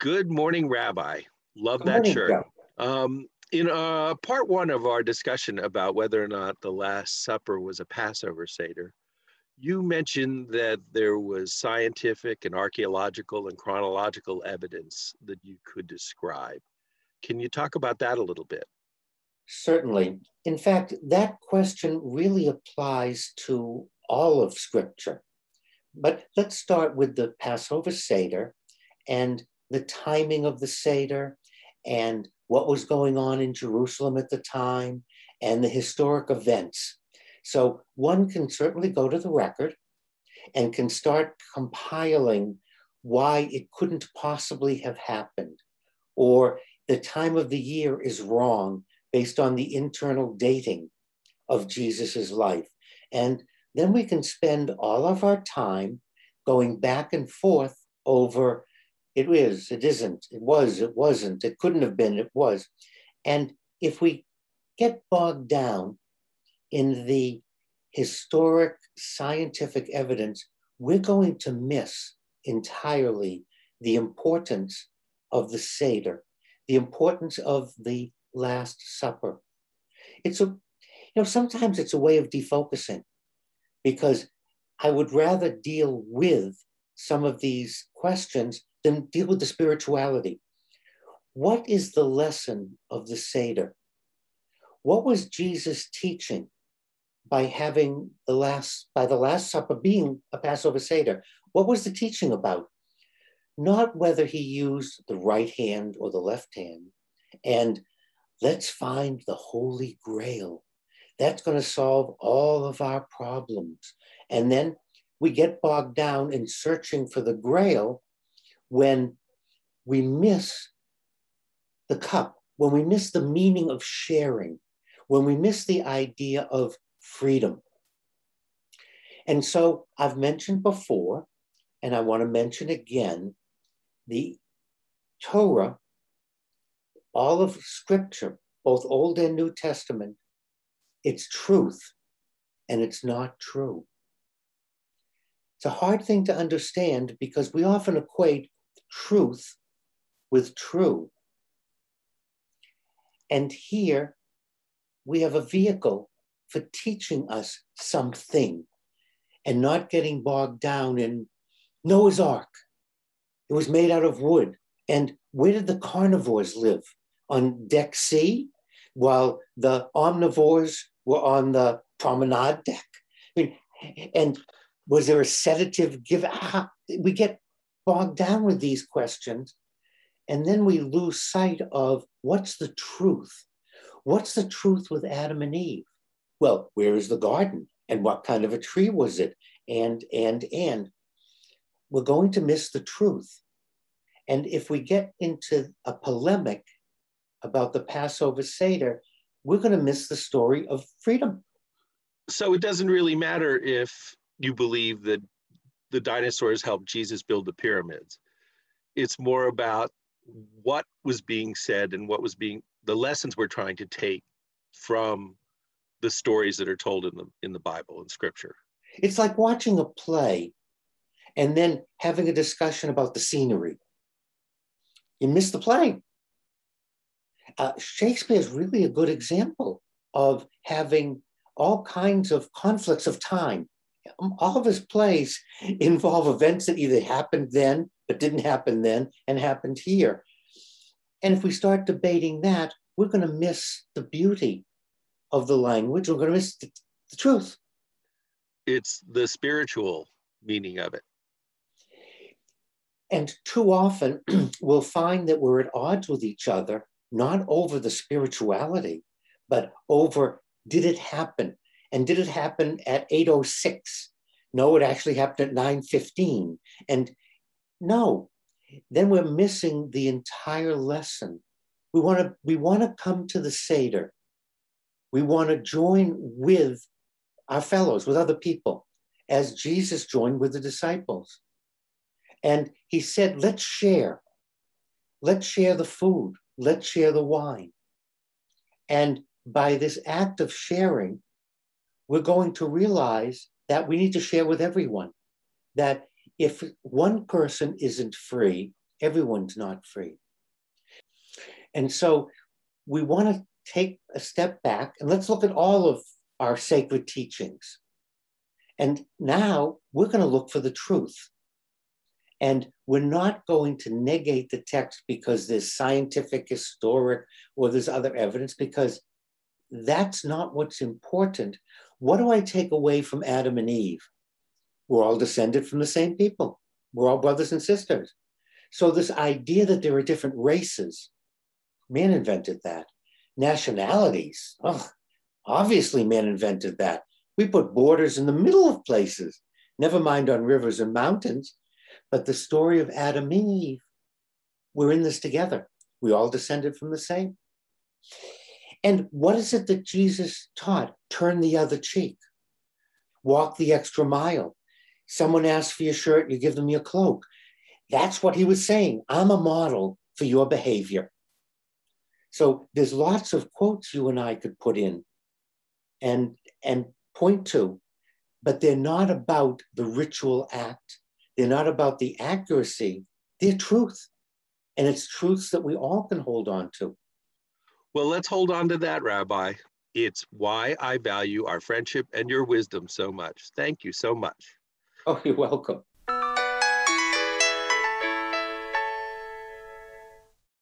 Good morning, Rabbi. Love Good that morning, shirt. Um, in uh, part one of our discussion about whether or not the Last Supper was a Passover Seder, you mentioned that there was scientific and archaeological and chronological evidence that you could describe. Can you talk about that a little bit? Certainly. In fact, that question really applies to all of Scripture. But let's start with the Passover Seder and the timing of the Seder and what was going on in Jerusalem at the time and the historic events. So one can certainly go to the record and can start compiling why it couldn't possibly have happened or the time of the year is wrong based on the internal dating of Jesus's life. And then we can spend all of our time going back and forth over it is, it isn't, it was, it wasn't, it couldn't have been, it was. And if we get bogged down in the historic scientific evidence, we're going to miss entirely the importance of the Seder, the importance of the Last Supper. It's a, you know, sometimes it's a way of defocusing because I would rather deal with some of these questions than deal with the spirituality. What is the lesson of the Seder? What was Jesus teaching by having the last, by the Last Supper being a Passover Seder? What was the teaching about? Not whether he used the right hand or the left hand. And let's find the Holy Grail. That's going to solve all of our problems. And then we get bogged down in searching for the Grail when we miss the cup, when we miss the meaning of sharing, when we miss the idea of freedom. And so I've mentioned before, and I want to mention again, the Torah, all of Scripture, both Old and New Testament, it's truth and it's not true. It's a hard thing to understand because we often equate truth with true. And here we have a vehicle for teaching us something and not getting bogged down in Noah's Ark. It was made out of wood. And where did the carnivores live? On deck C, while the omnivores were on the promenade deck. I mean, and was there a sedative given? Ah, we get bogged down with these questions, and then we lose sight of what's the truth. What's the truth with Adam and Eve? Well, where is the garden? And what kind of a tree was it? And, and, and. We're going to miss the truth. And if we get into a polemic about the Passover Seder, we're going to miss the story of freedom. So it doesn't really matter if you believe that the dinosaurs helped Jesus build the pyramids. It's more about what was being said and what was being the lessons we're trying to take from the stories that are told in the in the Bible and scripture. It's like watching a play and then having a discussion about the scenery. You miss the play. Uh, Shakespeare is really a good example of having all kinds of conflicts of time. Um, all of his plays involve events that either happened then, but didn't happen then, and happened here. And if we start debating that, we're going to miss the beauty of the language. We're going to miss the, the truth. It's the spiritual meaning of it. And too often, we'll find that we're at odds with each other, not over the spirituality, but over did it happen? And did it happen at 806? No, it actually happened at 915. And no, then we're missing the entire lesson. We want to we want to come to the Seder. We want to join with our fellows, with other people, as Jesus joined with the disciples. And he said, let's share. Let's share the food. Let's share the wine. And by this act of sharing, we're going to realize that we need to share with everyone. That if one person isn't free, Everyone's not free. And so we want to take a step back and let's look at all of our sacred teachings. And now we're going to look for the truth. And we're not going to negate the text because there's scientific, historic, or there's other evidence, because that's not what's important. What do I take away from Adam and Eve? We're all descended from the same people. We're all brothers and sisters. So, this idea that there are different races, man invented that. Nationalities, oh, obviously, man invented that. We put borders in the middle of places, never mind on rivers and mountains. But the story of Adam and Eve, we're in this together. We all descended from the same. And what is it that Jesus taught? Turn the other cheek, walk the extra mile. Someone asks for your shirt, you give them your cloak. That's what he was saying. I'm a model for your behavior. So there's lots of quotes you and I could put in and, and point to, but they're not about the ritual act. They're not about the accuracy. They're truth. And it's truths that we all can hold on to. Well, let's hold on to that, Rabbi. It's why I value our friendship and your wisdom so much. Thank you so much. Oh, you're welcome.